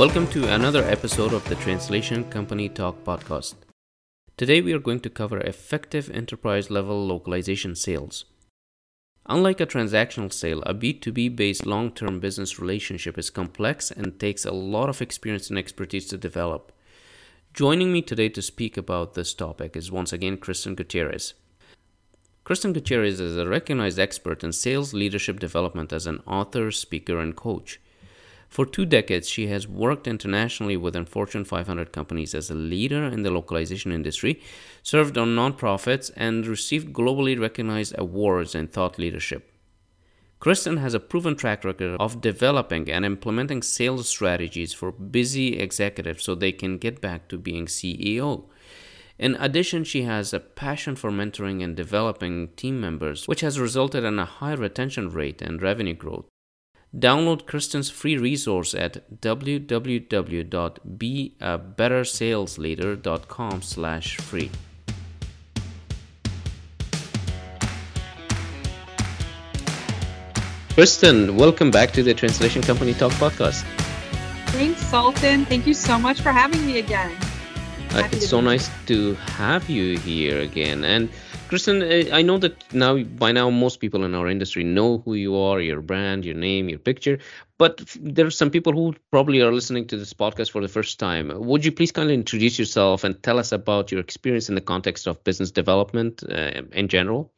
Welcome to another episode of the Translation Company Talk podcast. Today we are going to cover effective enterprise level localization sales. Unlike a transactional sale, a B2B based long term business relationship is complex and takes a lot of experience and expertise to develop. Joining me today to speak about this topic is once again Kristin Gutierrez. Kristin Gutierrez is a recognized expert in sales leadership development as an author, speaker, and coach. For two decades, she has worked internationally within Fortune 500 companies as a leader in the localization industry, served on nonprofits, and received globally recognized awards in thought leadership. Kristin has a proven track record of developing and implementing sales strategies for busy executives so they can get back to being CEO. In addition, she has a passion for mentoring and developing team members, which has resulted in a high retention rate and revenue growth. Download Kristin's free resource at www.beabettersalesleader.com slash free. Kristin, welcome back to the Translation Company Talk podcast. Thanks, Sultan. Thank you so much for having me again. Uh, it's so nice to have you here again. And Kristin, I know that now by now most people in our industry know who you are, your brand, your name, your picture. But there are some people who probably are listening to this podcast for the first time. Would you please kindly introduce yourself and tell us about your experience in the context of business development uh, in general?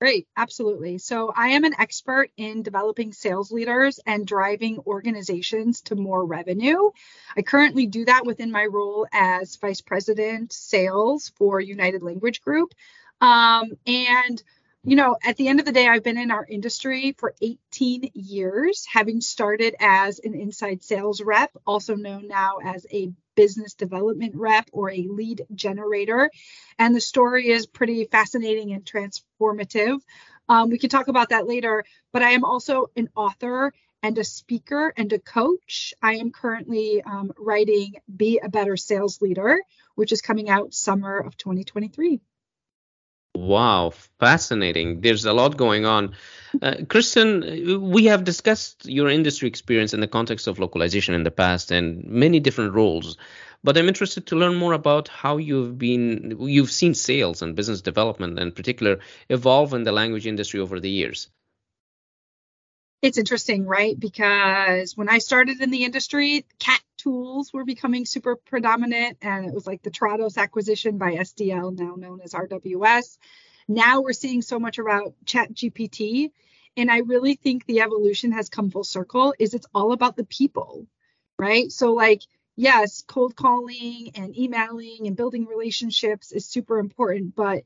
Great, absolutely. So, I am an expert in developing sales leaders and driving organizations to more revenue. I currently do that within my role as Vice President Sales for United Language Group. Um, and you know, at the end of the day, I've been in our industry for 18 years, having started as an inside sales rep, also known now as a business development rep or a lead generator. And the story is pretty fascinating and transformative. Um, we can talk about that later, but I am also an author and a speaker and a coach. I am currently um, writing Be a Better Sales Leader, which is coming out summer of 2023. Wow, fascinating. There's a lot going on. Uh, Kristin, we have discussed your industry experience in the context of localization in the past and many different roles. But I'm interested to learn more about how you've been you've seen sales and business development in particular evolve in the language industry over the years. It's interesting, right? Because when I started in the industry, CAT tools were becoming super predominant, and it was like the Trados acquisition by SDL, now known as RWS. Now we're seeing so much about Chat GPT, and I really think the evolution has come full circle. Is it's all about the people, right? So like yes, cold calling and emailing and building relationships is super important, but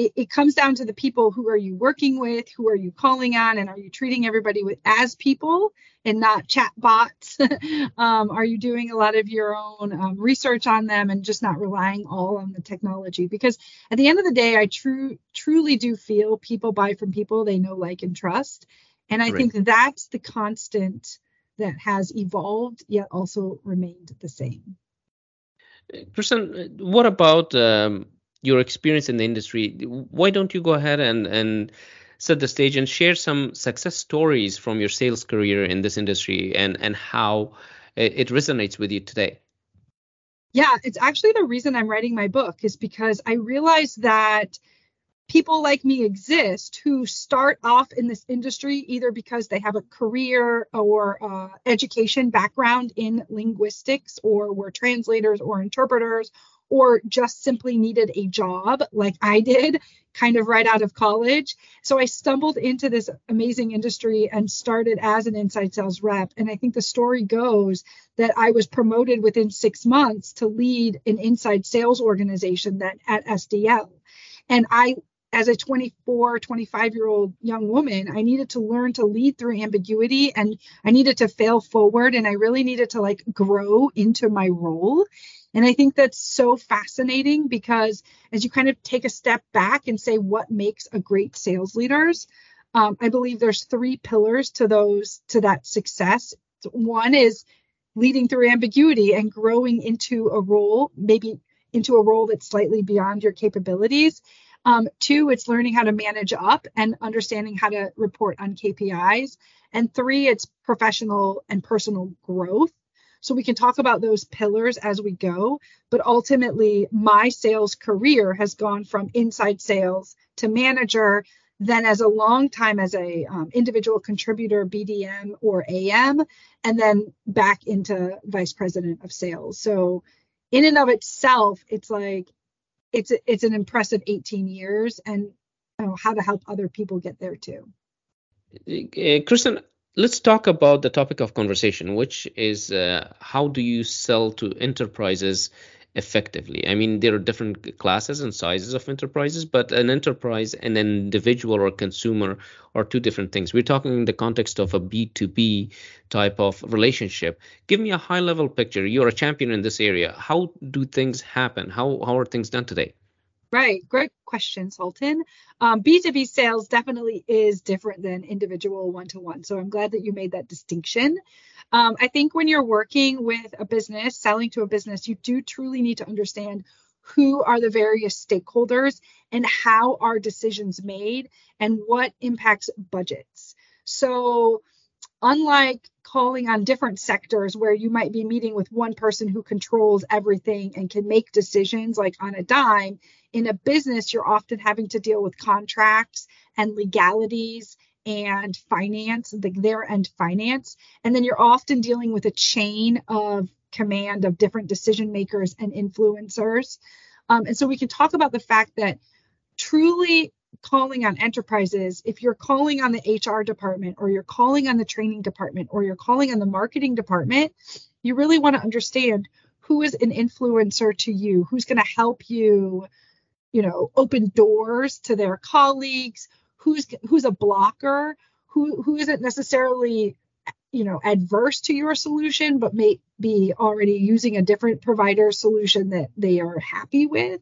it, it, comes down to the people who are you working with, who are you calling on, and are you treating everybody with as people and not chat bots? um, are you doing a lot of your own um, research on them and just not relying all on the technology? Because at the end of the day, I true truly do feel people buy from people they know, like, and trust, and I right. think that's the constant that has evolved yet also remained the same. Kristin, what about um your experience in the industry, why don't you go ahead and and set the stage and share some success stories from your sales career in this industry and and how it, resonates with you today? Yeah, it's actually the reason I'm writing my book is because I realized that people like me exist who start off in this industry either because they have a career or uh, education background in linguistics or were translators or interpreters or just simply needed a job like I did kind of right out of college. So I stumbled into this amazing industry and started as an inside sales rep. And I think the story goes that I was promoted within six months to lead an inside sales organization that at SDL. And I as a 24 25 year old young woman i needed to learn to lead through ambiguity and i needed to fail forward and i really needed to like grow into my role And I think that's so fascinating because as you kind of take a step back and say what makes a great sales leaders, um, I believe there's three pillars to those to that success. One is leading through ambiguity and growing into a role, maybe into a role that's slightly beyond your capabilities. Um, two, it's learning how to manage up and understanding how to report on KPIs. And three, it's professional and personal growth. So we can talk about those pillars as we go. But ultimately, my sales career has gone from inside sales to manager, then as a long time as a um, individual contributor, BDM or AM, and then back into vice president of sales. So in and of itself, it's like it's it's an impressive 18 years, and you know, how to help other people get there too. Uh, Kristin, let's talk about the topic of conversation, which is uh, how do you sell to enterprises effectively? I mean, there are different classes and sizes of enterprises, but an enterprise and an individual or consumer are two different things. We're talking in the context of a B2B type of relationship. Give me a high level picture. You're a champion in this area. How do things happen? How, how are things done today? Right. Great question, Sultan. Um, B2B sales definitely is different than individual one to one. So I'm glad that you made that distinction. Um, I think when you're working with a business, selling to a business, you do truly need to understand who are the various stakeholders and how are decisions made and what impacts budgets. So, unlike calling on different sectors where you might be meeting with one person who controls everything and can make decisions like on a dime, in a business, you're often having to deal with contracts and legalities and finance, the, their end finance. And then you're often dealing with a chain of command of different decision makers and influencers. Um, and so we can talk about the fact that truly calling on enterprises, if you're calling on the HR department or you're calling on the training department or you're calling on the marketing department, you really want to understand who is an influencer to you, who's going to help you, you know, open doors to their colleagues, who's who's a blocker, who who isn't necessarily you know adverse to your solution but may be already using a different provider solution that they are happy with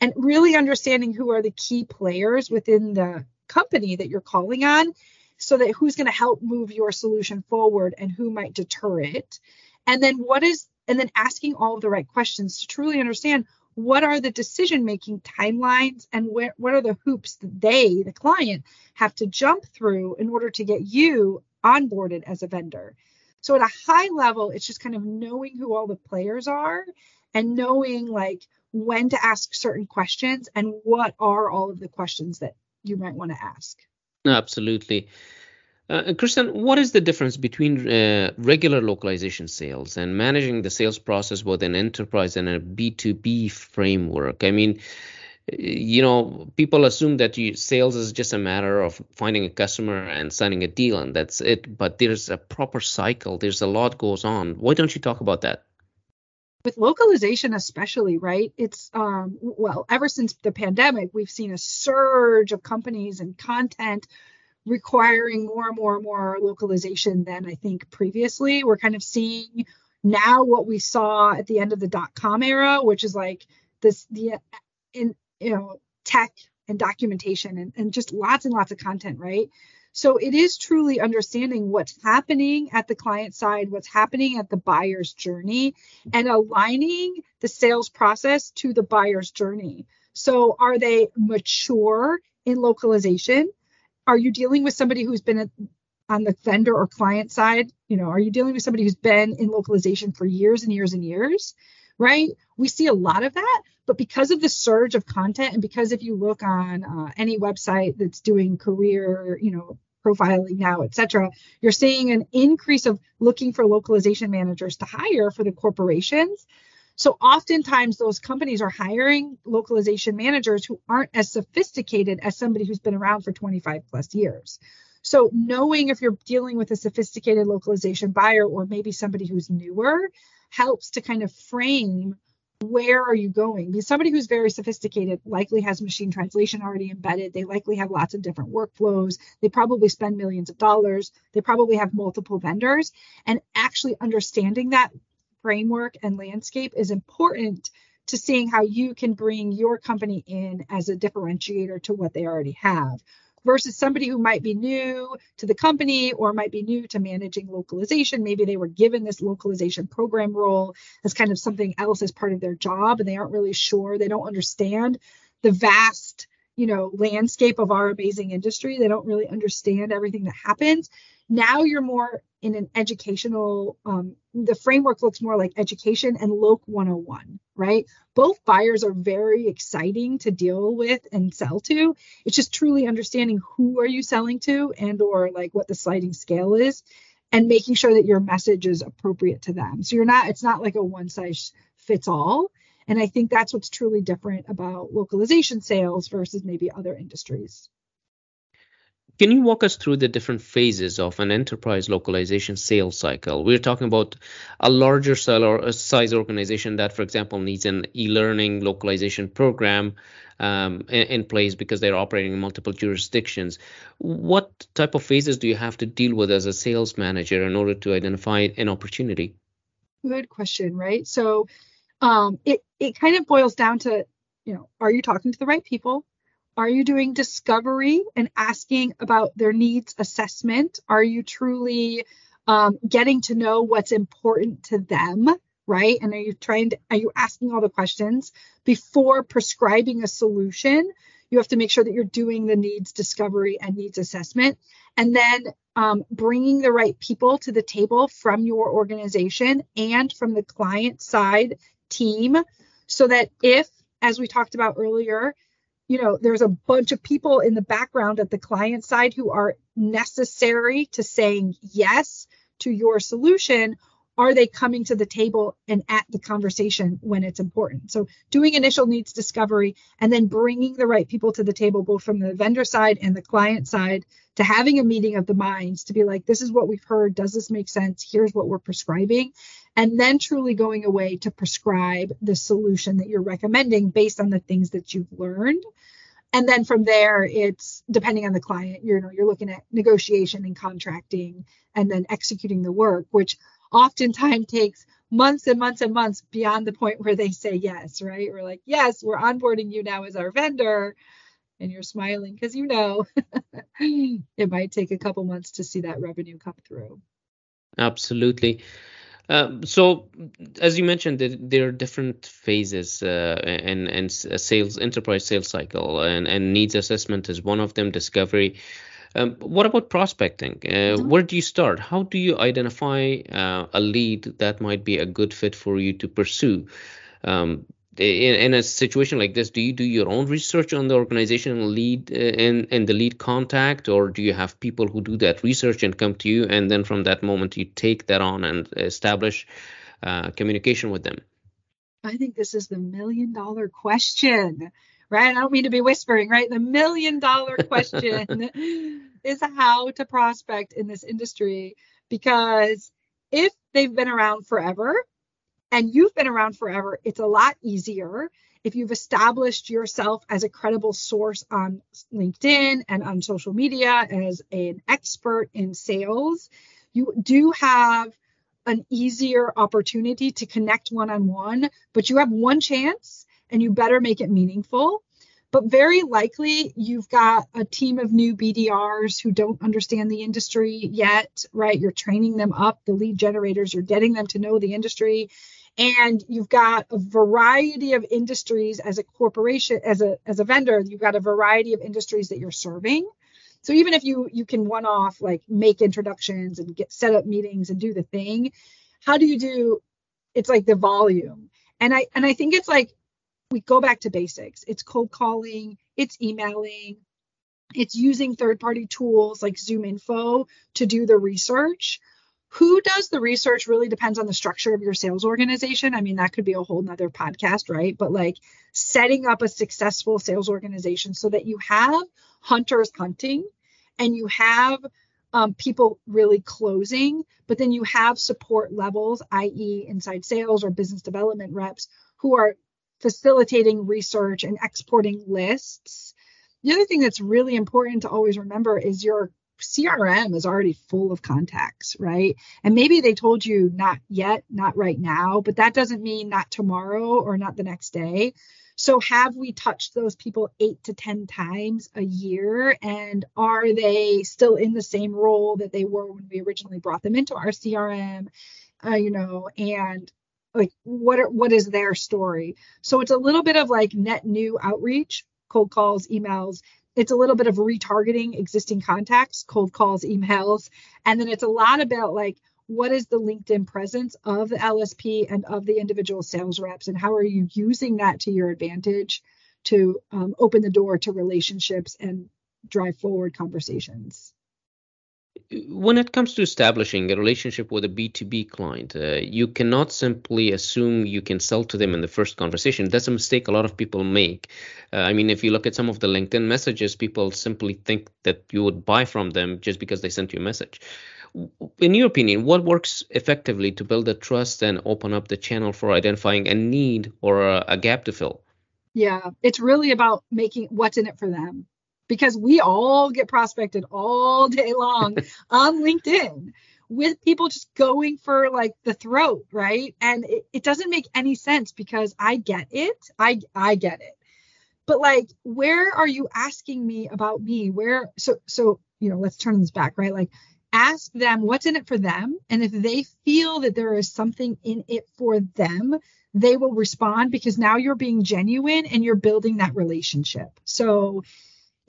and really understanding who are the key players within the company that you're calling on so that who's going to help move your solution forward and who might deter it. And then what is and then asking all of the right questions to truly understand what are the decision making timelines and what, what are the hoops that they the client have to jump through in order to get you onboarded as a vendor. So at a high level it's just kind of knowing who all the players are and knowing like when to ask certain questions and what are all of the questions that you might want to ask. Absolutely. Uh, Kristin, what is the difference between uh, regular localization sales and managing the sales process with an enterprise and a B2B framework? I mean, you know, people assume that you, sales is just a matter of finding a customer and signing a deal, and that's it. But there's a proper cycle. There's a lot goes on. Why don't you talk about that? With localization especially right? It's um well ever since the pandemic we've seen a surge of companies and content requiring more and more and more localization than i think previously. We're kind of seeing now what we saw at the end of the dot com era which is like this the in you know tech and documentation and, and just lots and lots of content right so it is truly understanding what's happening at the client side, what's happening at the buyer's journey, and aligning the sales process to the buyer's journey. So are they mature in localization? Are you dealing with somebody who's been on the vendor or client side? You know, are you dealing with somebody who's been in localization for years and years and years? Right? We see a lot of that, but because of the surge of content, and because if you look on uh, any website that's doing career, you know, profiling now, et cetera, you're seeing an increase of looking for localization managers to hire for the corporations. So oftentimes those companies are hiring localization managers who aren't as sophisticated as somebody who's been around for 25 plus years. So knowing if you're dealing with a sophisticated localization buyer or maybe somebody who's newer helps to kind of frame where are you going? Because somebody who's very sophisticated likely has machine translation already embedded. They likely have lots of different workflows. They probably spend millions of dollars. They probably have multiple vendors. And actually understanding that framework and landscape is important to seeing how you can bring your company in as a differentiator to what they already have versus somebody who might be new to the company or might be new to managing localization. Maybe they were given this localization program role as kind of something else as part of their job and they aren't really sure. They don't understand the vast, you know, landscape of our amazing industry. They don't really understand everything that happens. Now you're more in an educational, um, the framework looks more like education and Loc 101, right? Both buyers are very exciting to deal with and sell to. It's just truly understanding who are you selling to and or like what the sliding scale is and making sure that your message is appropriate to them. So you're not, it's not like a one size fits all. And I think that's what's truly different about localization sales versus maybe other industries. Can you walk us through the different phases of an enterprise localization sales cycle? We're talking about a larger size organization that, for example, needs an e-learning localization program um, in, place because they're operating in multiple jurisdictions. What type of phases do you have to deal with as a sales manager in order to identify an opportunity? Good question, right? So um, it it kind of boils down to, you know, are you talking to the right people? Are you doing discovery and asking about their needs assessment? Are you truly um, getting to know what's important to them? Right. And are you trying to, are you asking all the questions before prescribing a solution? You have to make sure that you're doing the needs discovery and needs assessment. And then um, bringing the right people to the table from your organization and from the client side team so that if, as we talked about earlier, you know, there's a bunch of people in the background at the client side who are necessary to saying yes to your solution. Are they coming to the table and at the conversation when it's important? So, doing initial needs discovery and then bringing the right people to the table, both from the vendor side and the client side, to having a meeting of the minds to be like, this is what we've heard. Does this make sense? Here's what we're prescribing. And then truly going away to prescribe the solution that you're recommending based on the things that you've learned. And then from there it's depending on the client you know you're looking at negotiation and contracting and then executing the work which oftentimes takes months and months and months beyond the point where they say yes right? We're like yes we're onboarding you now as our vendor. And you're smiling because you know it might take a couple months to see that revenue come through. Absolutely um, so, as you mentioned, there are different phases uh, and and sales enterprise sales cycle, and, and needs assessment is one of them. Discovery. Um, what about prospecting? Uh, mm-hmm. Where do you start? How do you identify uh, a lead that might be a good fit for you to pursue? Um, in, in a situation like this, do you do your own research on the organizational lead uh, and, and the lead contact, or do you have people who do that research and come to you, and then from that moment you take that on and establish uh, communication with them? I think this is the million dollar question, right? I don't mean to be whispering, right? The million dollar question is how to prospect in this industry because if they've been around forever, and you've been around forever, it's a lot easier if you've established yourself as a credible source on LinkedIn and on social media as an expert in sales. You do have an easier opportunity to connect one on one, but you have one chance and you better make it meaningful. But very likely, you've got a team of new BDRs who don't understand the industry yet, right? You're training them up, the lead generators, you're getting them to know the industry and you've got a variety of industries as a corporation as a as a vendor you've got a variety of industries that you're serving. So even if you you can one off like make introductions and get set up meetings and do the thing how do you do it's like the volume. And i and i think it's like we go back to basics. It's cold calling it's emailing it's using third party tools like ZoomInfo to do the research who does the research really depends on the structure of your sales organization. I mean, that could be a whole nother podcast, right? But like setting up a successful sales organization so that you have hunters hunting and you have um, people really closing, but then you have support levels, i.e., inside sales or business development reps who are facilitating research and exporting lists. The other thing that's really important to always remember is your CRM is already full of contacts, right? And maybe they told you not yet, not right now, but that doesn't mean not tomorrow or not the next day. So, have we touched those people eight to 10 times a year? And are they still in the same role that they were when we originally brought them into our CRM? Uh, you know, and like what are, what is their story? So, it's a little bit of like net new outreach, cold calls, emails. It's a little bit of retargeting existing contacts, cold calls, emails. And then it's a lot about like, what is the LinkedIn presence of the LSP and of the individual sales reps, and how are you using that to your advantage to um, open the door to relationships and drive forward conversations? When it comes to establishing a relationship with a B2B client, uh, you cannot simply assume you can sell to them in the first conversation. That's a mistake a lot of people make. Uh, I mean, if you look at some of the LinkedIn messages, people simply think that you would buy from them just because they sent you a message in your opinion, what works effectively to build the trust and open up the channel for identifying a need or a, a gap to fill? Yeah, it's really about making what's in it for them because we all get prospected all day long on LinkedIn with people just going for like the throat, right? And it, it doesn't make any sense because I get it. I I get it. But like where are you asking me about me? Where so so you know, let's turn this back, right? Like ask them what's in it for them. And if they feel that there is something in it for them, they will respond because now you're being genuine and you're building that relationship. So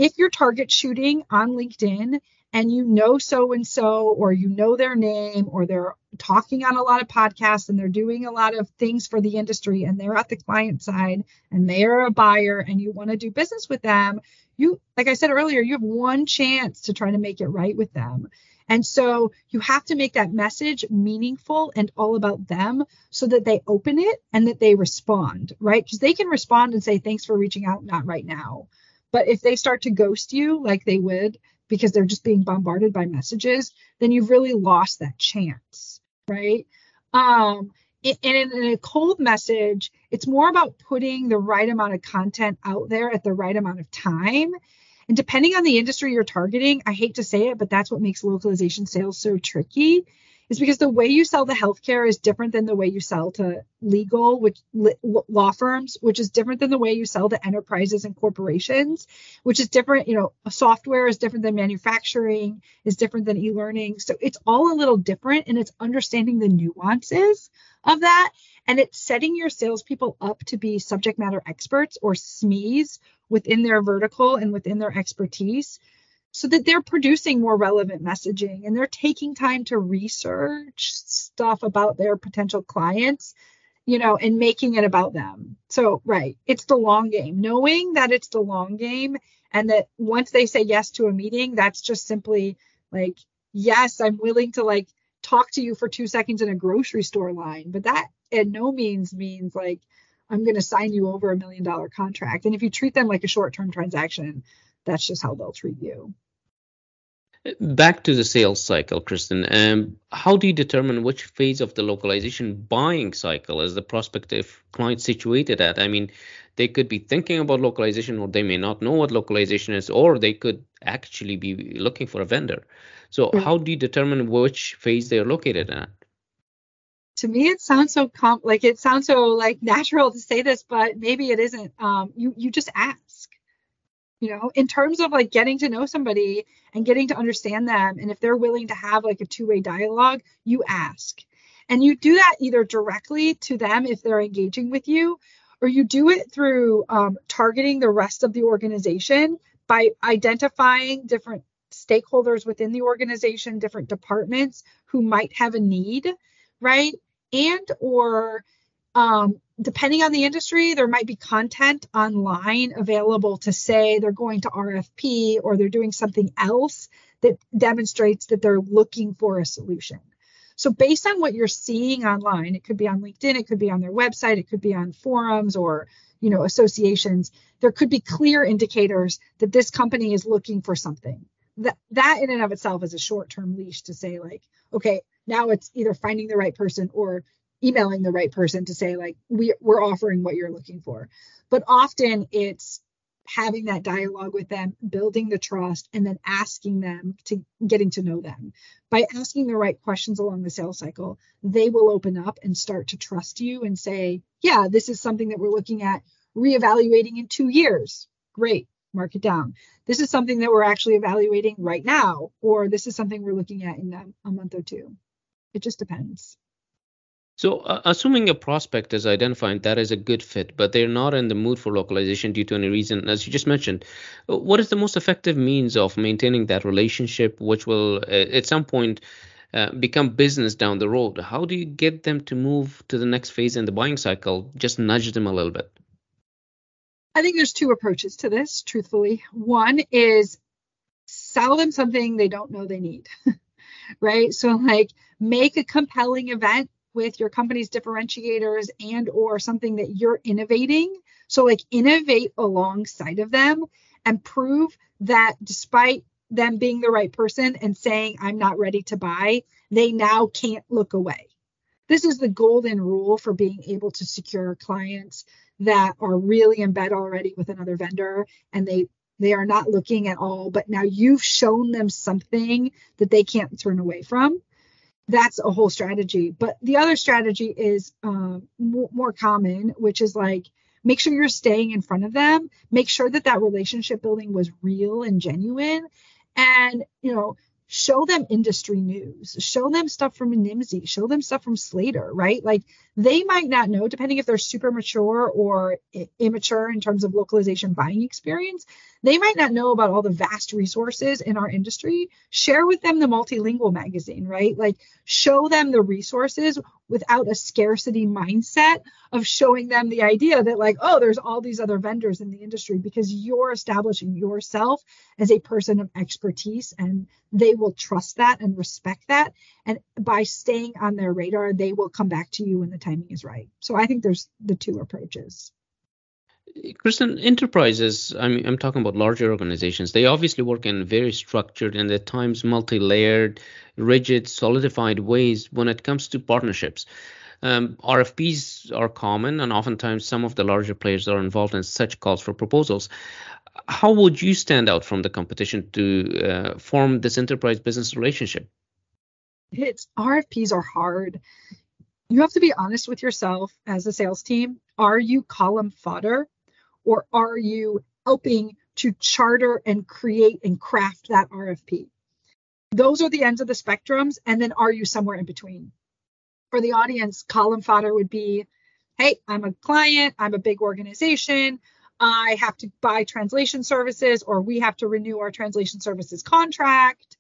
if you're target shooting on LinkedIn and you know so and so, or you know their name, or they're talking on a lot of podcasts and they're doing a lot of things for the industry and they're at the client side and they are a buyer and you want to do business with them, you, like I said earlier, you have one chance to try to make it right with them. And so you have to make that message meaningful and all about them so that they open it and that they respond, right? Because they can respond and say, thanks for reaching out, not right now. But if they start to ghost you like they would because they're just being bombarded by messages, then you've really lost that chance, right? Um, and in a cold message, it's more about putting the right amount of content out there at the right amount of time and depending on the industry you're targeting, I hate to say it, but that's what makes localization sales so tricky is because the way you sell the healthcare is different than the way you sell to legal, which law firms, which is different than the way you sell to enterprises and corporations, which is different. You know, software is different than manufacturing, is different than e-learning. So it's all a little different, and it's understanding the nuances of that, and it's setting your salespeople up to be subject matter experts or SMEs within their vertical and within their expertise so that they're producing more relevant messaging and they're taking time to research stuff about their potential clients you know and making it about them so right it's the long game knowing that it's the long game and that once they say yes to a meeting that's just simply like yes i'm willing to like talk to you for two seconds in a grocery store line but that in no means means like I'm going to sign you over a million dollar contract. And if you treat them like a short term transaction, that's just how they'll treat you. Back to the sales cycle, Kristin. Um, how do you determine which phase of the localization buying cycle is the prospective client situated at? I mean, they could be thinking about localization, or they may not know what localization is, or they could actually be looking for a vendor. So, how do you determine which phase they are located at? to me it sounds so com- like it sounds so like natural to say this but maybe it isn't um you you just ask you know in terms of like getting to know somebody and getting to understand them and if they're willing to have like a two-way dialogue you ask and you do that either directly to them if they're engaging with you or you do it through um, targeting the rest of the organization by identifying different stakeholders within the organization different departments who might have a need right? And or um, depending on the industry, there might be content online available to say they're going to RFP or they're doing something else that demonstrates that they're looking for a solution. So based on what you're seeing online, it could be on LinkedIn, it could be on their website, it could be on forums or you know associations. There could be clear indicators that this company is looking for something. That that in and of itself is a short-term leash to say like, okay, now it's either finding the right person or emailing the right person to say like we we're offering what you're looking for but often it's having that dialogue with them, building the trust, and then asking them to getting to know them. By asking the right questions along the sales cycle, they will open up and start to trust you and say, Yeah, this is something that we're looking at reevaluating in two years. Great, mark it down. This is something that we're actually evaluating right now, or this is something we're looking at in a, a month or two. It just depends. So, uh, assuming a prospect is identified that is a good fit, but they're not in the mood for localization due to any reason, as you just mentioned, uh, what is the most effective means of maintaining that relationship, which will uh, at some point uh, become business down the road? How do you get them to move to the next phase in the buying cycle? Just nudge them a little bit. I think there's two approaches to this, truthfully. One is sell them something they don't know they need, right? So, like, make a compelling event with your company's differentiators and or something that you're innovating. So like innovate alongside of them and prove that despite them being the right person and saying i'm not ready to buy they now can't look away. This is the golden rule for being able to secure clients that are really in bed already with another vendor and they they are not looking at all but now you've shown them something that they can't turn away from that's a whole strategy. But the other strategy is um, more, more common, which is like make sure you're staying in front of them, make sure that that relationship building was real and genuine, and you know show them industry news, show them stuff from Nimdzi, show them stuff from Slator, right? Like they might not know, depending if they're super mature or immature in terms of localization buying experience, they might not know about all the vast resources in our industry. Share with them the multilingual magazine, right? Like show them the resources without a scarcity mindset of showing them the idea that like oh there's all these other vendors in the industry because you're establishing yourself as a person of expertise and they will trust that and respect that. And by staying on their radar they will come back to you when the timing is right. So i think there's the two approaches Kristin, enterprises, I mean, I'm talking about larger organizations, they obviously work in very structured and at times multi layered, rigid, solidified ways when it comes to partnerships. Um, RFPs are common, and oftentimes some of the larger players are involved in such calls for proposals. How would you stand out from the competition to uh, form this enterprise business relationship? It's RFPs are hard. You have to be honest with yourself as a sales team. Are you column fodder or are you helping to charter and create and craft that RFP? Those are the ends of the spectrums. And then are you somewhere in between? For the audience, column fodder would be hey, I'm a client, I'm a big organization. I have to buy translation services, or we have to renew our translation services contract.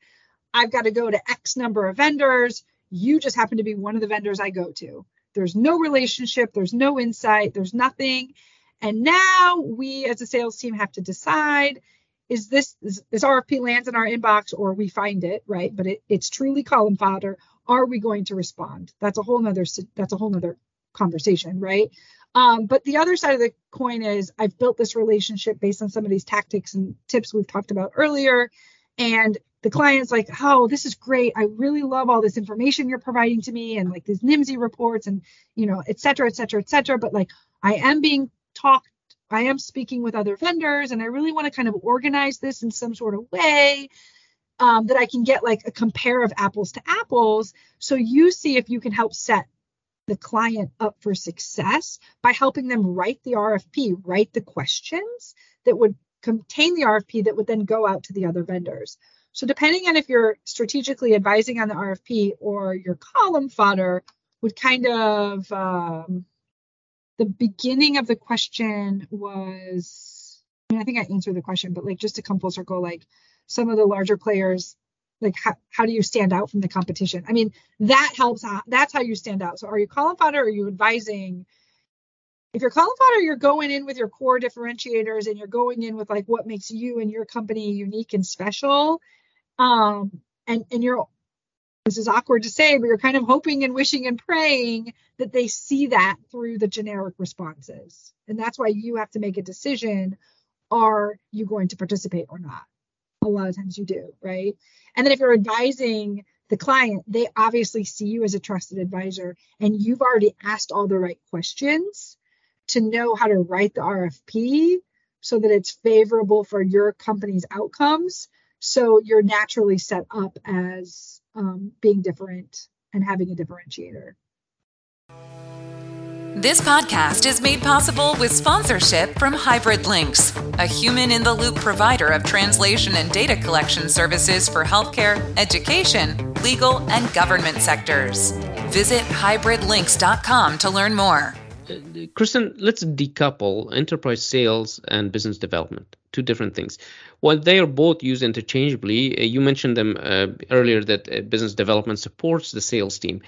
I've got to go to X number of vendors. You just happen to be one of the vendors I go to. There's no relationship, there's no insight, there's nothing. And now we as a sales team have to decide is this is, this RFP lands in our inbox or we find it, right? But it, it's truly column fodder. Are we going to respond? That's a whole nother that's a whole nother conversation, right? Um, but the other side of the coin is I've built this relationship based on some of these tactics and tips we've talked about earlier. And the client's like, oh, this is great. I really love all this information you're providing to me and like these Nimdzi reports and, you know, et cetera, et cetera, et cetera. But like I am being talked, I am speaking with other vendors and I really want to kind of organize this in some sort of way um, that I can get like a compare of apples to apples. So you see if you can help set the client up for success by helping them write the RFP, write the questions that would contain the RFP that would then go out to the other vendors. So depending on if you're strategically advising on the RFP or your column fodder would kind of um, the beginning of the question was I mean I think I answered the question, but like just to come full circle, like some of the larger players like how, how do you stand out from the competition? I mean that helps that's how you stand out. So are you column fodder or are you advising? If you're column fodder you're going in with your core differentiators and you're going in with like what makes you and your company unique and special. Um, and and you're this is awkward to say, but you're kind of hoping and wishing and praying that they see that through the generic responses. And that's why you have to make a decision are you going to participate or not? A lot of times you do, right? And then if you're advising the client, they obviously see you as a trusted advisor and you've already asked all the right questions to know how to write the RFP so that it's favorable for your company's outcomes. So you're naturally set up as um, being different and having a differentiator. This podcast is made possible with sponsorship from Hybrid Lynx, a human in the loop provider of translation and data collection services for healthcare, education, legal, and government sectors. Visit hybridlynx.com to learn more. Kristin, let's decouple enterprise sales and business development, two different things. While they are both used interchangeably, uh, you mentioned them uh, earlier that uh, business development supports the sales team.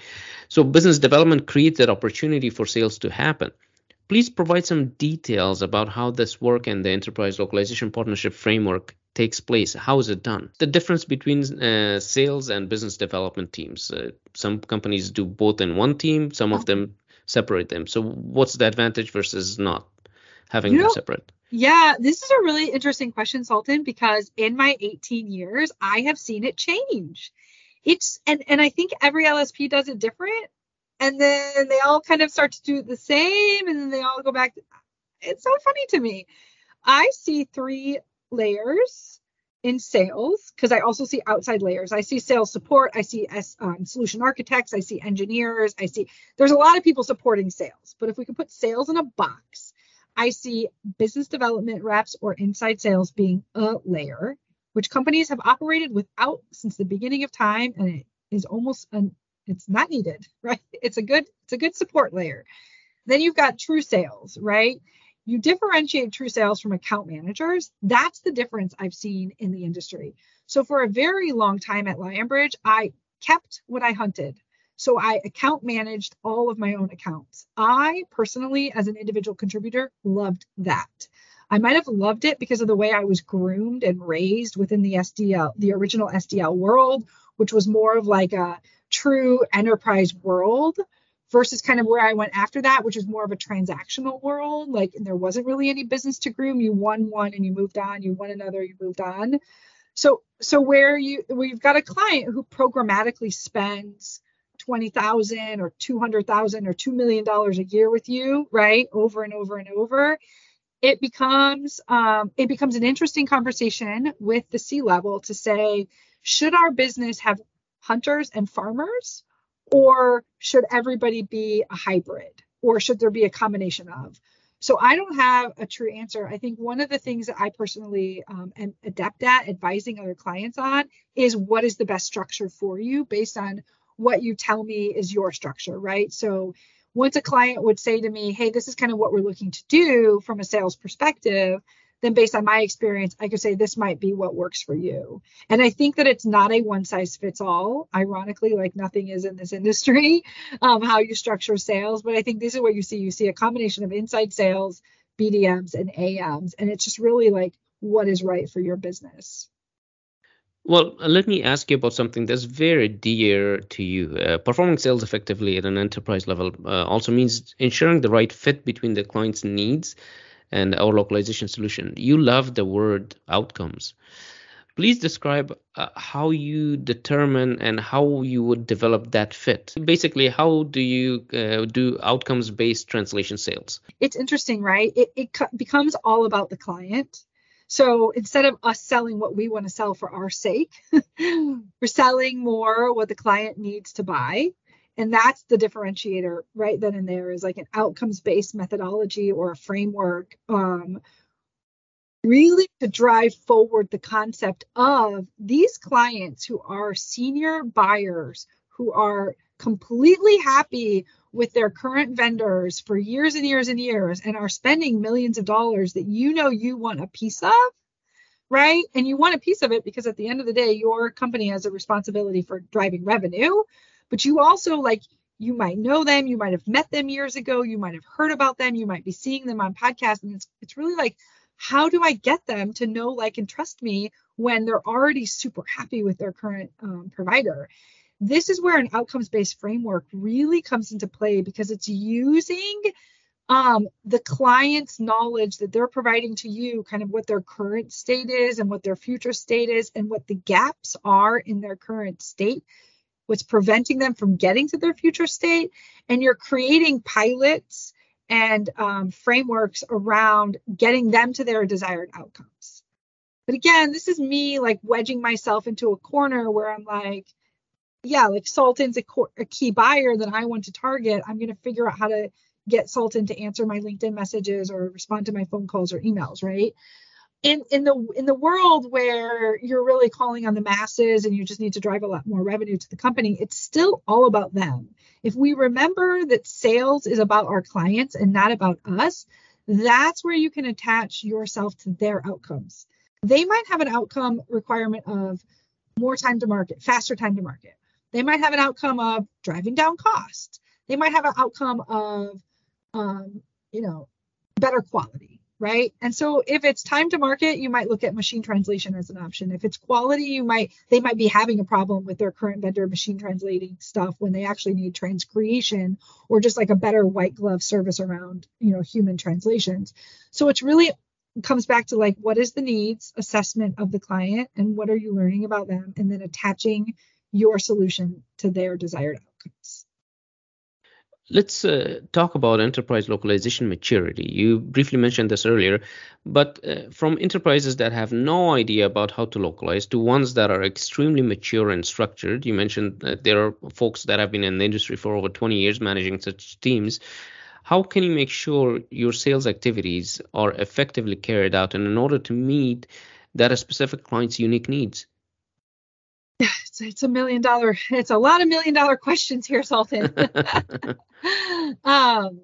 So, business development creates that opportunity for sales to happen. Please provide some details about how this work and the enterprise localization partnership framework takes place. How is it done? The difference between uh, sales and business development teams. Uh, some companies do both in one team, some of them separate them. So what's the advantage versus not having you know, them separate? Yeah, this is a really interesting question, Sultan, because in my 18 years, I have seen it change. It's and and I think every LSP does it different, and then they all kind of start to do the same, and then they all go back. It's so funny to me. I see three layers in sales because I also see outside layers. I see sales support, I see S, um, solution architects, I see engineers, I see there's a lot of people supporting sales. But if we can put sales in a box, I see business development reps or inside sales being a layer, which companies have operated without since the beginning of time, and it is almost an it's not needed, right? It's a good it's a good support layer. Then you've got true sales, right? you differentiate true sales from account managers. That's the difference I've seen in the industry. So for a very long time at Lionbridge, I kept what I hunted. So I account managed all of my own accounts. I personally, as an individual contributor, loved that. I might have loved it because of the way I was groomed and raised within the SDL, the original SDL world, which was more of like a true enterprise world versus kind of where I went after that, which is more of a transactional world. Like there wasn't really any business to groom. You won one and you moved on. You won another, you moved on. So so where you we've got a client who programmatically spends twenty thousand or two hundred thousand or two million dollars a year with you, right, over and over and over. It becomes um, it becomes an interesting conversation with the C level to say, should our business have hunters and farmers, or should everybody be a hybrid? Or should there be a combination of? So I don't have a true answer. I think one of the things that I personally um, am adept at advising other clients on is what is the best structure for you based on what you tell me is your structure, right? So once a client would say to me, hey, this is kind of what we're looking to do from a sales perspective, then based on my experience, I could say this might be what works for you. And I think that it's not a one size fits all, ironically, like nothing is in this industry, um, how you structure sales. But I think this is what you see. You see a combination of inside sales, BDMs, and AMs. And it's just really like what is right for your business. Well, let me ask you about something that's very dear to you. Uh, performing sales effectively at an enterprise level uh, also means ensuring the right fit between the client's needs and our localization solution. You love the word outcomes. Please describe uh, how you determine and how you would develop that fit. Basically, how do you uh, do outcomes based translation sales? It's interesting, right? It, it becomes all about the client. So instead of us selling what we want to sell for our sake, we're selling more what the client needs to buy. And that's the differentiator right then and there is like an outcomes based methodology or a framework um, really to drive forward the concept of these clients who are senior buyers who are completely happy with their current vendors for years and years and years and are spending millions of dollars that you know you want a piece of right? And you want a piece of it because at the end of the day your company has a responsibility for driving revenue. But you also like you might know them, you might have met them years ago, you might have heard about them, you might be seeing them on podcasts, and it's it's really like how do I get them to know, like, and trust me when they're already super happy with their current um, provider? This is where an outcomes based framework really comes into play because it's using um, the client's knowledge that they're providing to you, kind of what their current state is and what their future state is, and what the gaps are in their current state what's preventing them from getting to their future state and you're creating pilots and um, frameworks around getting them to their desired outcomes. But again, this is me like wedging myself into a corner where I'm like, yeah, like Sultan's a, a key buyer that I want to target. I'm going to figure out how to get Sultan to answer my LinkedIn messages or respond to my phone calls or emails, right? In in the in the world where you're really calling on the masses and you just need to drive a lot more revenue to the company, it's still all about them. If we remember that sales is about our clients and not about us, that's where you can attach yourself to their outcomes. They might have an outcome requirement of more time to market, faster time to market. They might have an outcome of driving down cost. They might have an outcome of um, you know, better quality, right? And so if it's time to market, you might look at machine translation as an option. If it's quality, you might they might be having a problem with their current vendor machine translating stuff when they actually need transcreation or just like a better white glove service around, you know, human translations. So it's really comes back to like what is the needs assessment of the client and what are you learning about them and then attaching your solution to their desired outcomes. Let's uh, talk about enterprise localization maturity. You briefly mentioned this earlier, but uh, from enterprises that have no idea about how to localize to ones that are extremely mature and structured, you mentioned that there are folks that have been in the industry for over 20 years managing such teams. How can you make sure your sales activities are effectively carried out and in order to meet that a specific client's unique needs? It's, it's a million dollar it's a lot of million dollar questions here sultan. Um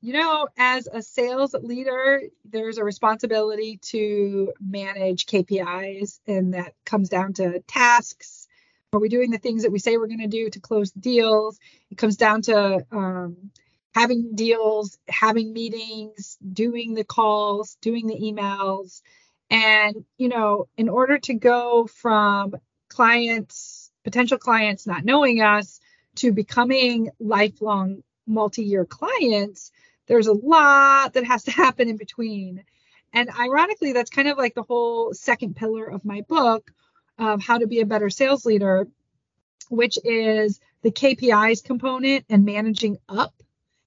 you know as a sales leader there's a responsibility to manage kpis and that comes down to tasks. Are we doing the things that we say we're going to do to close deals? It comes down to um, having deals having meetings doing the calls doing the emails. And you know in order to go from clients, potential clients not knowing us to becoming lifelong multi-year clients, there's a lot that has to happen in between. And ironically, that's kind of like the whole second pillar of my book, of how to be a better sales leader, which is the KPIs component and managing up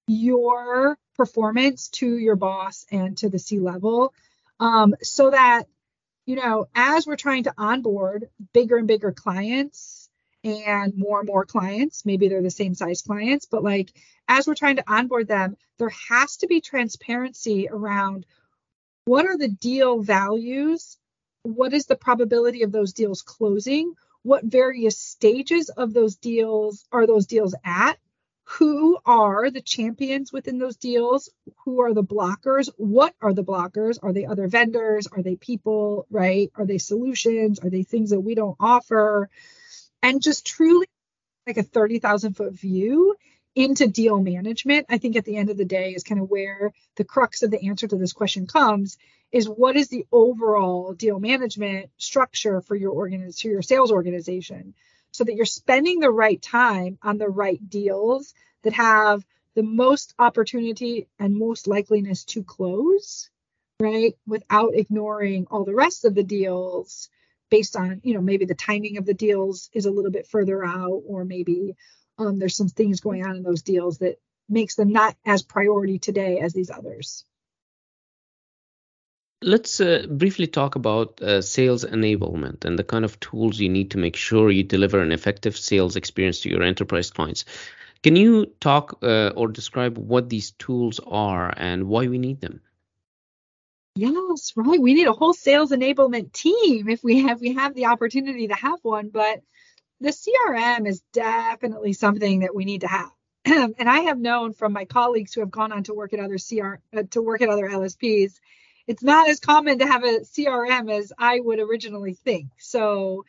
your performance to your boss and to the C level um, so that you know, as we're trying to onboard bigger and bigger clients and more and more clients, maybe they're the same size clients, but like as we're trying to onboard them, there has to be transparency around what are the deal values? What is the probability of those deals closing? What various stages of those deals are those deals at? Who are the champions within those deals? Who are the blockers? What are the blockers? Are they other vendors? Are they people right? Are they solutions? Are they things that we don't offer? And just truly like a 30,000 foot view into deal management i think at the end of the day is kind of where the crux of the answer to this question comes is what is the overall deal management structure for your organization your sales organization so that you're spending the right time on the right deals that have the most opportunity and most likeliness to close, right? Without ignoring all the rest of the deals based on, you know, maybe the timing of the deals is a little bit further out, or maybe um, there's some things going on in those deals that makes them not as priority today as these others. Let's uh, briefly talk about uh, sales enablement and the kind of tools you need to make sure you deliver an effective sales experience to your enterprise clients. Can you talk uh, or describe what these tools are and why we need them? Yes, right. We need a whole sales enablement team if we have we have the opportunity to have one, but the CRM is definitely something that we need to have. and I have known from my colleagues who have gone on to work at other CR uh, to work at other LSPs it's not as common to have a CRM as I would originally think. So,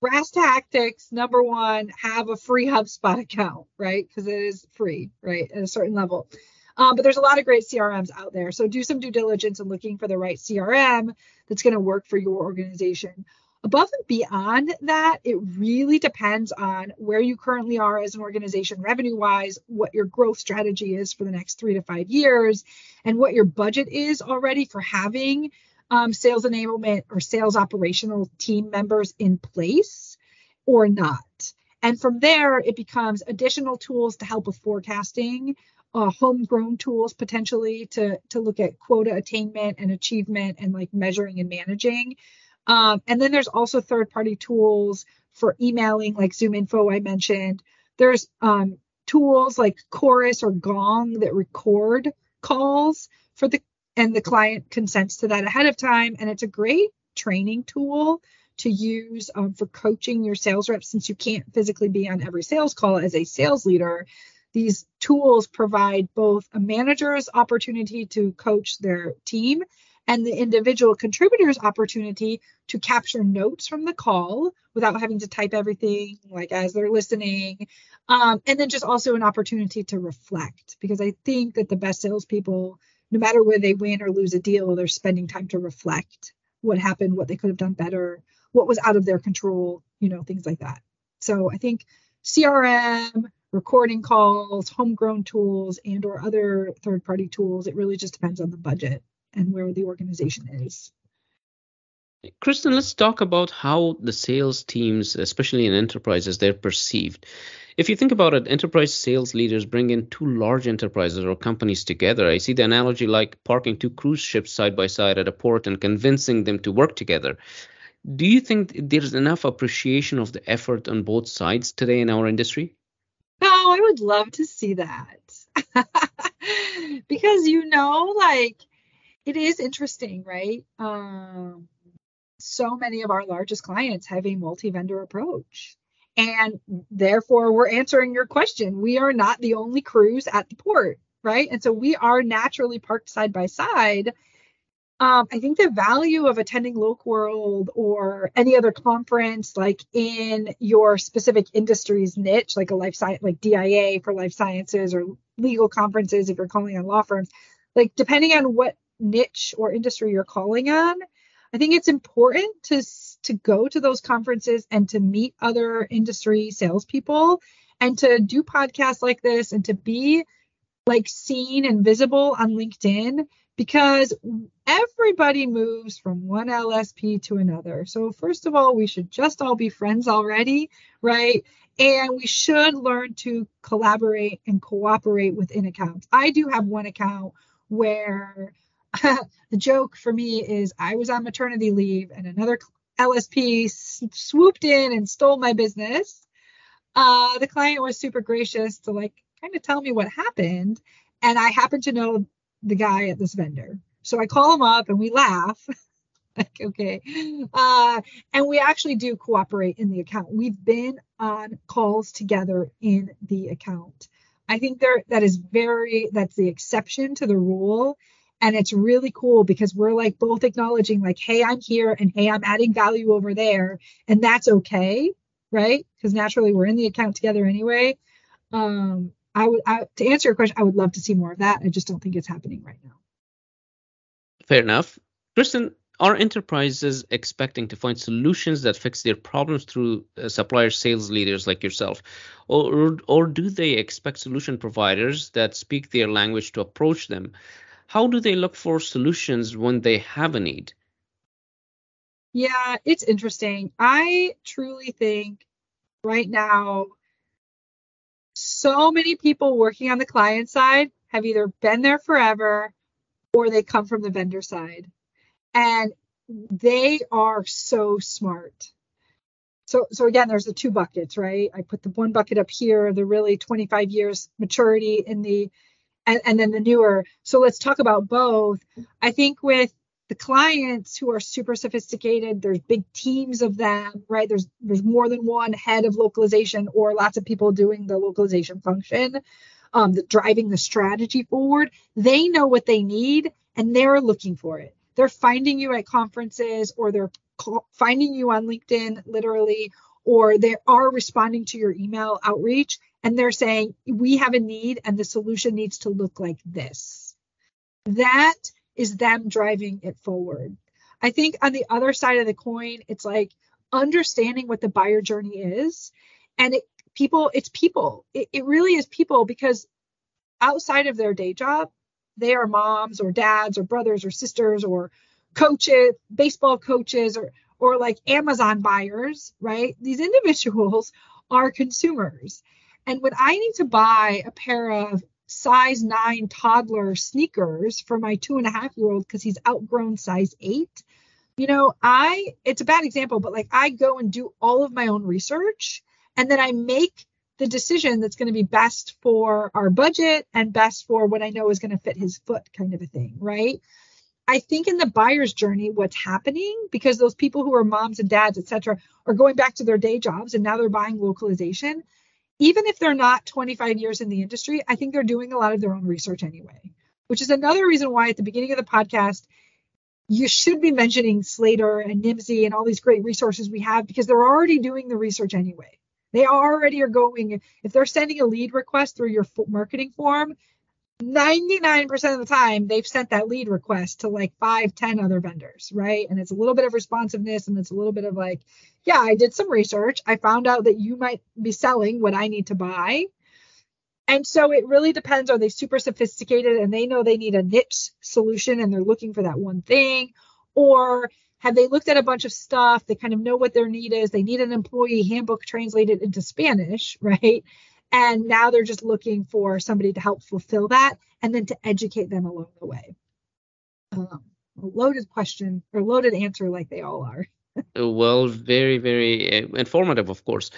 brass tactics number one, have a free HubSpot account, right? Because it is free, right, at a certain level. Um, but there's a lot of great CRMs out there. So do some due diligence in looking for the right CRM that's going to work for your organization. Above and beyond that, it really depends on where you currently are as an organization revenue wise, what your growth strategy is for the next three to five years, and what your budget is already for having um, sales enablement or sales operational team members in place or not. And from there, it becomes additional tools to help with forecasting uh, homegrown tools potentially to to look at quota attainment and achievement and like measuring and managing. Um, and then there's also third party tools for emailing, like ZoomInfo I mentioned. There's um, tools like Chorus or Gong that record calls for the and the client consents to that ahead of time. And it's a great training tool to use um, for coaching your sales reps since you can't physically be on every sales call as a sales leader. These tools provide both a manager's opportunity to coach their team and the individual contributor's opportunity to capture notes from the call without having to type everything like as they're listening. Um, and then just also an opportunity to reflect because I think that the best salespeople, no matter where they win or lose a deal, they're spending time to reflect what happened, what they could have done better, what was out of their control, you know, things like that. So I think CRM, recording calls, homegrown tools, and or other third-party tools, it really just depends on the budget and where the organization is. Kristin, let's talk about how the sales teams, especially in enterprises, they're perceived. If you think about it, enterprise sales leaders bring in two large enterprises or companies together. I see the analogy like parking two cruise ships side by side at a port and convincing them to work together. Do you think there's enough appreciation of the effort on both sides today in our industry? Oh, I would love to see that. because you know, like it is interesting, right? Um, so many of our largest clients have a multi-vendor approach. And therefore, we're answering your question. We are not the only cruise at the port, right? And so we are naturally parked side by side um, I think the value of attending LocWorld or any other conference, like in your specific industry's niche, like a life science, like DIA for life sciences or legal conferences, if you're calling on law firms, like depending on what niche or industry you're calling on, I think it's important to to go to those conferences and to meet other industry salespeople and to do podcasts like this and to be like seen and visible on LinkedIn because everybody moves from one LSP to another. So, first of all, we should just all be friends already, right? And we should learn to collaborate and cooperate within accounts. I do have one account where the joke for me is I was on maternity leave and another LSP swooped in and stole my business. Uh, the client was super gracious to like kind of tell me what happened. And I happen to know the guy at this vendor. So I call him up and we laugh. like, okay. Uh, and we actually do cooperate in the account. We've been on calls together in the account. I think there that is very that's the exception to the rule. And it's really cool because we're like both acknowledging, like, hey, I'm here and hey, I'm adding value over there. And that's okay, right? Because naturally we're in the account together anyway. Um, I would I, to answer your question, I would love to see more of that. I just don't think it's happening right now. Fair enough. Kristin, are enterprises expecting to find solutions that fix their problems through uh, supplier sales leaders like yourself or or do they expect solution providers that speak their language to approach them how do they look for solutions when they have a need yeah it's interesting i truly think right now so many people working on the client side have either been there forever or they come from the vendor side. And they are so smart. So, so again, there's the two buckets, right? I put the one bucket up here, the really 25 years maturity in the, and, and then the newer. So let's talk about both. I think with the clients who are super sophisticated there's big teams of them right there's there's more than one head of localization or lots of people doing the localization function um, the, driving the strategy forward they know what they need and they're looking for it they're finding you at conferences or they're finding you on linkedin literally or they are responding to your email outreach and they're saying we have a need and the solution needs to look like this that is them driving it forward. I think on the other side of the coin, it's like understanding what the buyer journey is. And it people, it's people. It, it really is people because outside of their day job, they are moms or dads or brothers or sisters or coaches, baseball coaches or or like Amazon buyers, right? These individuals are consumers. And when I need to buy a pair of size nine toddler sneakers for my two and a half year old because he's outgrown size eight. You know, I, it's a bad example, but like I go and do all of my own research and then I make the decision that's going to be best for our budget and best for what I know is going to fit his foot, kind of a thing, right? I think in the buyer's journey, what's happening because those people who are moms and dads, et cetera, are going back to their day jobs and now they're buying localization even if they're not 25 years in the industry, I think they're doing a lot of their own research anyway, which is another reason why at the beginning of the podcast, you should be mentioning Slator and Nimdzi and all these great resources we have because they're already doing the research anyway. They already are going, if they're sending a lead request through your marketing form, 99% of the time they've sent that lead request to like five, 10 other vendors, right? And it's a little bit of responsiveness and it's a little bit of like, yeah, I did some research. I found out that you might be selling what I need to buy. And so it really depends. Are they super sophisticated and they know they need a niche solution and they're looking for that one thing? Or have they looked at a bunch of stuff? They kind of know what their need is. They need an employee handbook translated into Spanish, right? And now they're just looking for somebody to help fulfill that and then to educate them along the way. Um, loaded question or loaded answer, like they all are. well, very, very uh, informative, of course.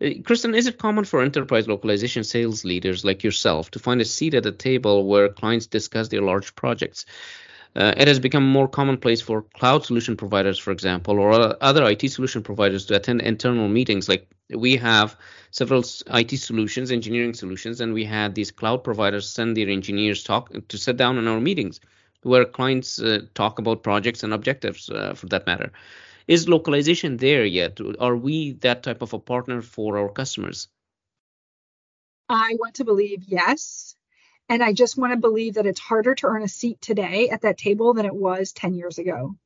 Uh, Kristin, is it common for enterprise localization sales leaders like yourself to find a seat at a table where clients discuss their large projects? Uh, it has become more commonplace for cloud solution providers, for example, or other IT solution providers to attend internal meetings. Like we have several IT solutions, engineering solutions, and we had these cloud providers send their engineers talk to sit down in our meetings where clients uh, talk about projects and objectives uh, for that matter. Is localization there yet? Are we that type of a partner for our customers? I want to believe yes. And I just want to believe that it's harder to earn a seat today at that table than it was 10 years ago.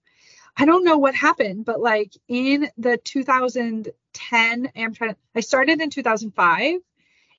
I don't know what happened, but like in the 2010, I'm trying to, I started in 2005.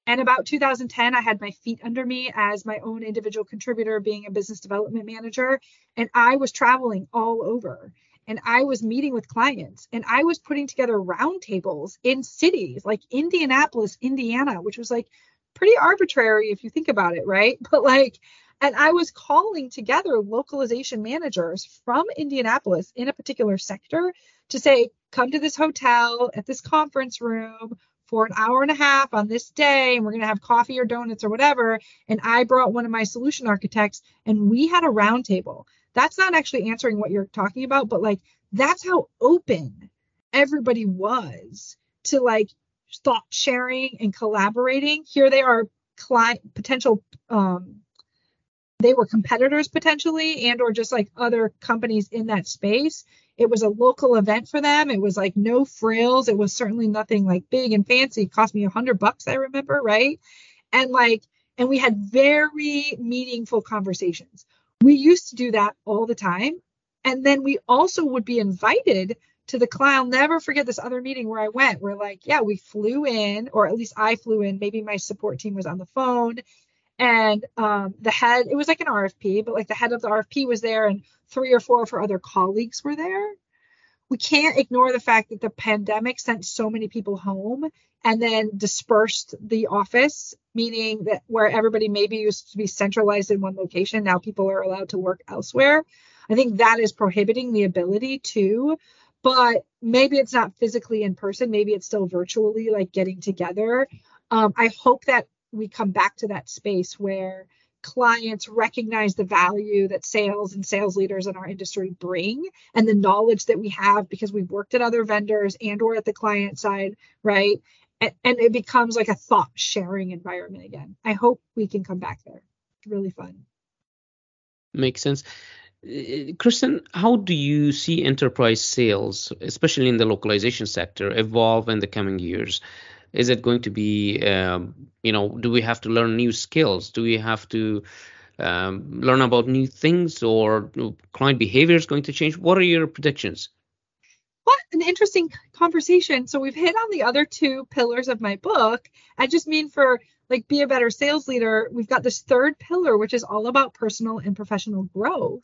And about 2010, I had my feet under me as my own individual contributor, being a business development manager. And I was traveling all over and I was meeting with clients and I was putting together roundtables in cities like Indianapolis, Indiana, which was like pretty arbitrary if you think about it, right? But like, and I was calling together localization managers from Indianapolis in a particular sector to say, come to this hotel at this conference room for an hour and a half on this day, and we're going to have coffee or donuts or whatever. And I brought one of my solution architects, and we had a roundtable. That's not actually answering what you're talking about, but like, that's how open everybody was to like thought sharing and collaborating. Here they are client potential um, they were competitors potentially and or just like other companies in that space. It was a local event for them. It was like no frills. It was certainly nothing like big and fancy. It cost me a hundred bucks i remember right? And like and we had very meaningful conversations. We used to do that all the time. And then we also would be invited to the client. I'll never forget this other meeting where I went, where like, yeah, we flew in, or at least I flew in. Maybe my support team was on the phone. And um, the head, it was like an RFP, but like the head of the RFP was there, and three or four of her other colleagues were there. We can't ignore the fact that the pandemic sent so many people home and then dispersed the office, meaning that where everybody maybe used to be centralized in one location, now people are allowed to work elsewhere. I think that is prohibiting the ability to but maybe it's not physically in person. Maybe it's still virtually like getting together. Um, i hope that we come back to that space where clients recognize the value that sales and sales leaders in our industry bring and the knowledge that we have because we've worked at other vendors and or at the client side right? And, and it becomes like a thought sharing environment again. I hope we can come back there. It's really fun. Makes sense Kristin, how do you see enterprise sales, especially in the localization sector, evolve in the coming years? Is it going to be, um, you know, do we have to learn new skills? Do we have to um, learn about new things, or client behavior is going to change? What are your predictions? What an interesting conversation. So we've hit on the other two pillars of my book. I just mean for like be a better sales leader, we've got this third pillar, which is all about personal and professional growth.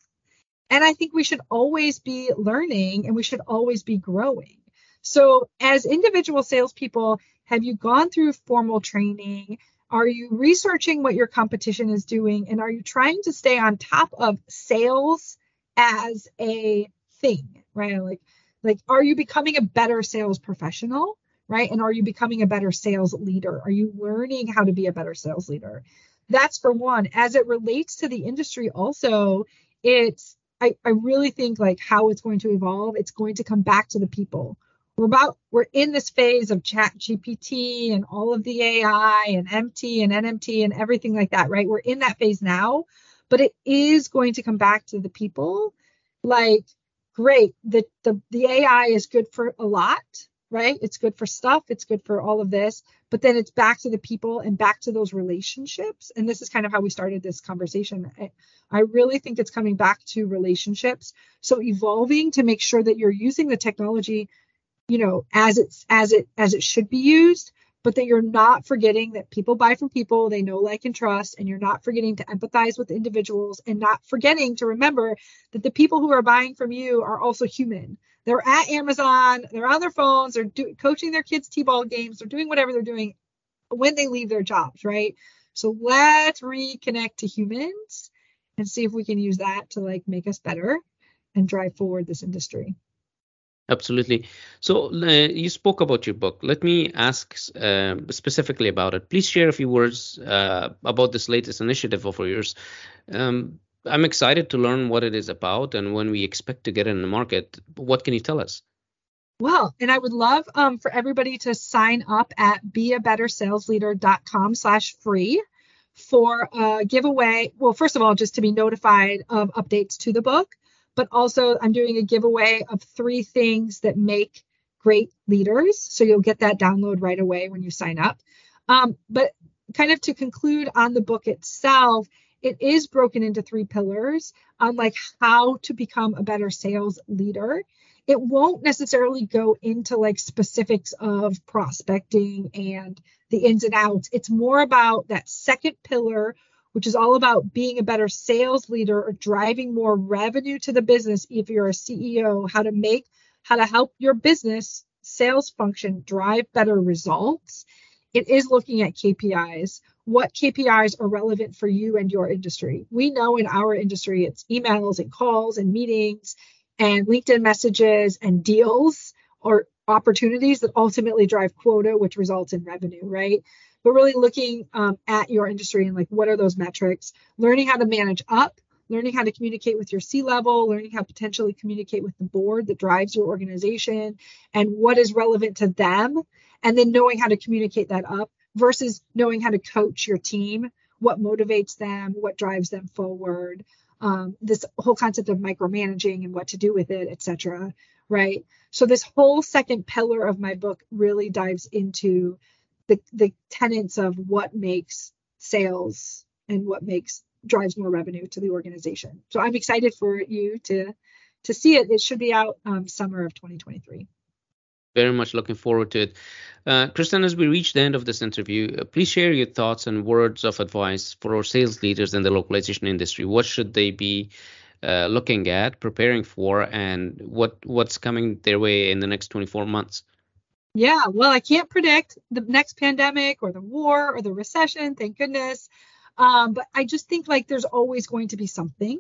And I think we should always be learning and we should always be growing. So, as individual salespeople, have you gone through formal training? Are you researching what your competition is doing? And are you trying to stay on top of sales as a thing, right? Like, like, are you becoming a better sales professional, right? And are you becoming a better sales leader? Are you learning how to be a better sales leader? That's for one. As it relates to the industry, also, it's I, I really think like how it's going to evolve, it's going to come back to the people. We're about we're in this phase of chat GPT and all of the AI and MT and NMT and everything like that, right? We're in that phase now, but it is going to come back to the people. Like, great, the the, the AI is good for a lot, right? It's good for stuff, it's good for all of this, but then it's back to the people and back to those relationships. And this is kind of how we started this conversation. I, I really think it's coming back to relationships. So evolving to make sure that you're using the technology, you know, as it's as it as it should be used, but that you're not forgetting that people buy from people they know, like, and trust, and you're not forgetting to empathize with individuals and not forgetting to remember that the people who are buying from you are also human they're at Amazon, they're on their phones, they're do, coaching their kids' T-ball games, they're doing whatever they're doing when they leave their jobs, right? So let's reconnect to humans and see if we can use that to like make us better and drive forward this industry. Absolutely. So uh, you spoke about your book. Let me ask uh, specifically about it. Please share a few words uh, about this latest initiative of yours. Um, I'm excited to learn what it is about and when we expect to get in the market. What can you tell us? Well, and I would love um, for everybody to sign up at beabettersalesleader.com slash free for a giveaway. Well, first of all, just to be notified of updates to the book, but also I'm doing a giveaway of three things that make great leaders. So you'll get that download right away when you sign up. Um, but kind of to conclude on the book itself, it is broken into three pillars on like how to become a better sales leader it won't necessarily go into like specifics of prospecting and the ins and outs it's more about that second pillar which is all about being a better sales leader or driving more revenue to the business if you're a ceo how to make how to help your business sales function drive better results it is looking at KPIs. What KPIs are relevant for you and your industry? We know in our industry it's emails and calls and meetings and LinkedIn messages and deals or opportunities that ultimately drive quota, which results in revenue, right? But really looking um, at your industry and like what are those metrics, learning how to manage up, learning how to communicate with your C level, learning how to potentially communicate with the board that drives your organization and what is relevant to them and then knowing how to communicate that up versus knowing how to coach your team, what motivates them, what drives them forward, um, this whole concept of micromanaging and what to do with it, etc. Right. So this whole second pillar of my book really dives into the the tenets of what makes sales and what makes drives more revenue to the organization. So I'm excited for you to to see it. It should be out um, summer of 2023 very much looking forward to it. Uh, Kristin, as we reach the end of this interview, uh, please share your thoughts and words of advice for our sales leaders in the localization industry. What should they be uh, looking at, preparing for, and what what's coming their way in the next 24 months? Yeah, well, I can't predict the next pandemic or the war or the recession, thank goodness. Um, but I just think like there's always going to be something,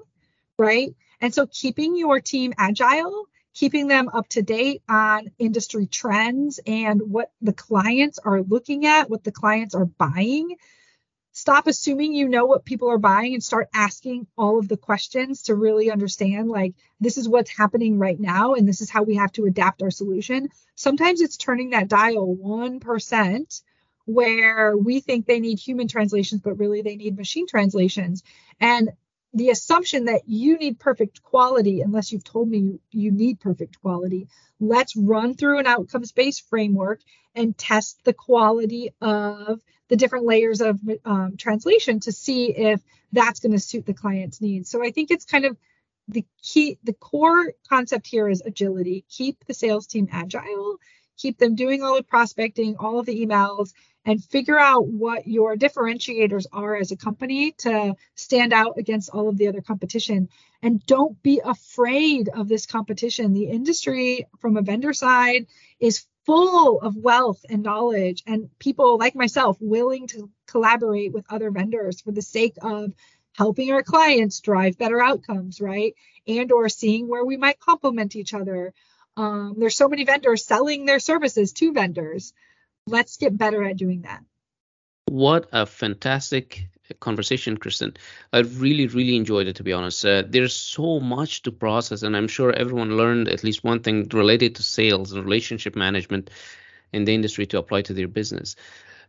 right? And so keeping your team agile keeping them up to date on industry trends and what the clients are looking at, what the clients are buying. Stop assuming you know what people are buying and start asking all of the questions to really understand like this is what's happening right now and this is how we have to adapt our solution. Sometimes it's turning that dial 1% where we think they need human translations, but really they need machine translations. And the assumption that you need perfect quality unless you've told me you, you need perfect quality let's run through an outcomes based framework and test the quality of the different layers of um, translation to see if that's going to suit the client's needs so i think it's kind of the key the core concept here is agility keep the sales team agile keep them doing all the prospecting all of the emails and figure out what your differentiators are as a company to stand out against all of the other competition. And don't be afraid of this competition. The industry, from a vendor side, is full of wealth and knowledge and people like myself willing to collaborate with other vendors for the sake of helping our clients drive better outcomes right? And or seeing where we might complement each other. Um, there's so many vendors selling their services to vendors. Let's get better at doing that. What a fantastic conversation, Kristin. I really, really enjoyed it, to be honest. Uh, there's so much to process, and I'm sure everyone learned at least one thing related to sales and relationship management in the industry to apply to their business.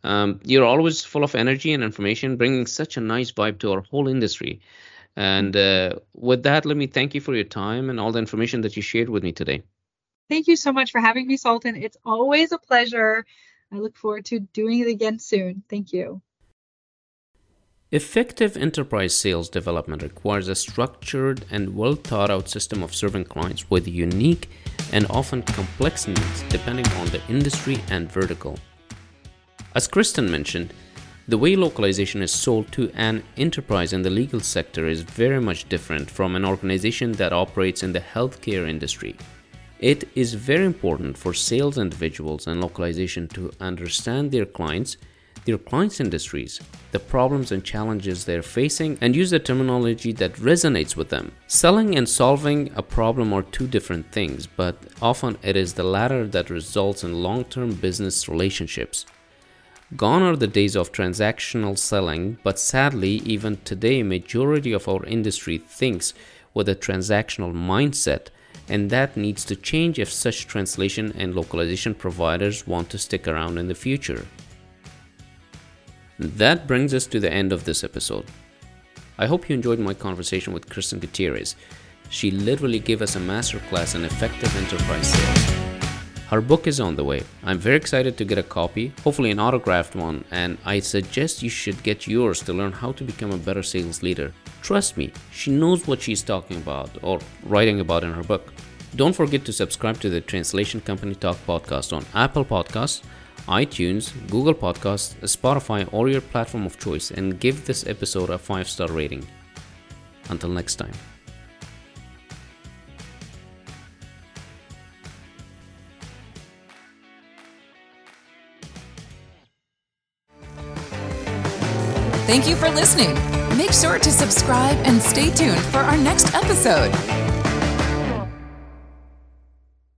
Um, you're always full of energy and information, bringing such a nice vibe to our whole industry. And uh, with that, let me thank you for your time and all the information that you shared with me today. Thank you so much for having me, Sultan. It's always a pleasure. I look forward to doing it again soon. Thank you. Effective enterprise sales development requires a structured and well thought out system of serving clients with unique and often complex needs depending on the industry and vertical. As Kristin mentioned, the way localization is sold to an enterprise in the legal sector is very much different from an organization that operates in the healthcare industry. It is very important for sales individuals and localization to understand their clients their clients' industries, the problems and challenges they're facing, and use the terminology that resonates with them. Selling and solving a problem are two different things, but often it is the latter that results in long term business relationships. Gone are the days of transactional selling, but sadly, even today, majority of our industry thinks with a transactional mindset, and that needs to change if such translation and localization providers want to stick around in the future. That brings us to the end of this episode. I hope you enjoyed my conversation with Kristin Gutierrez. She literally gave us a masterclass in effective enterprise sales. Her book is on the way. I'm very excited to get a copy, hopefully an autographed one, and I suggest you should get yours to learn how to become a better sales leader. Trust me, she knows what she's talking about or writing about in her book. Don't forget to subscribe to the Translation Company Talk podcast on Apple Podcasts iTunes, Google Podcasts, Spotify, or your platform of choice and give this episode a 5 star rating. Until next time. Thank you for listening. Make sure to subscribe and stay tuned for our next episode.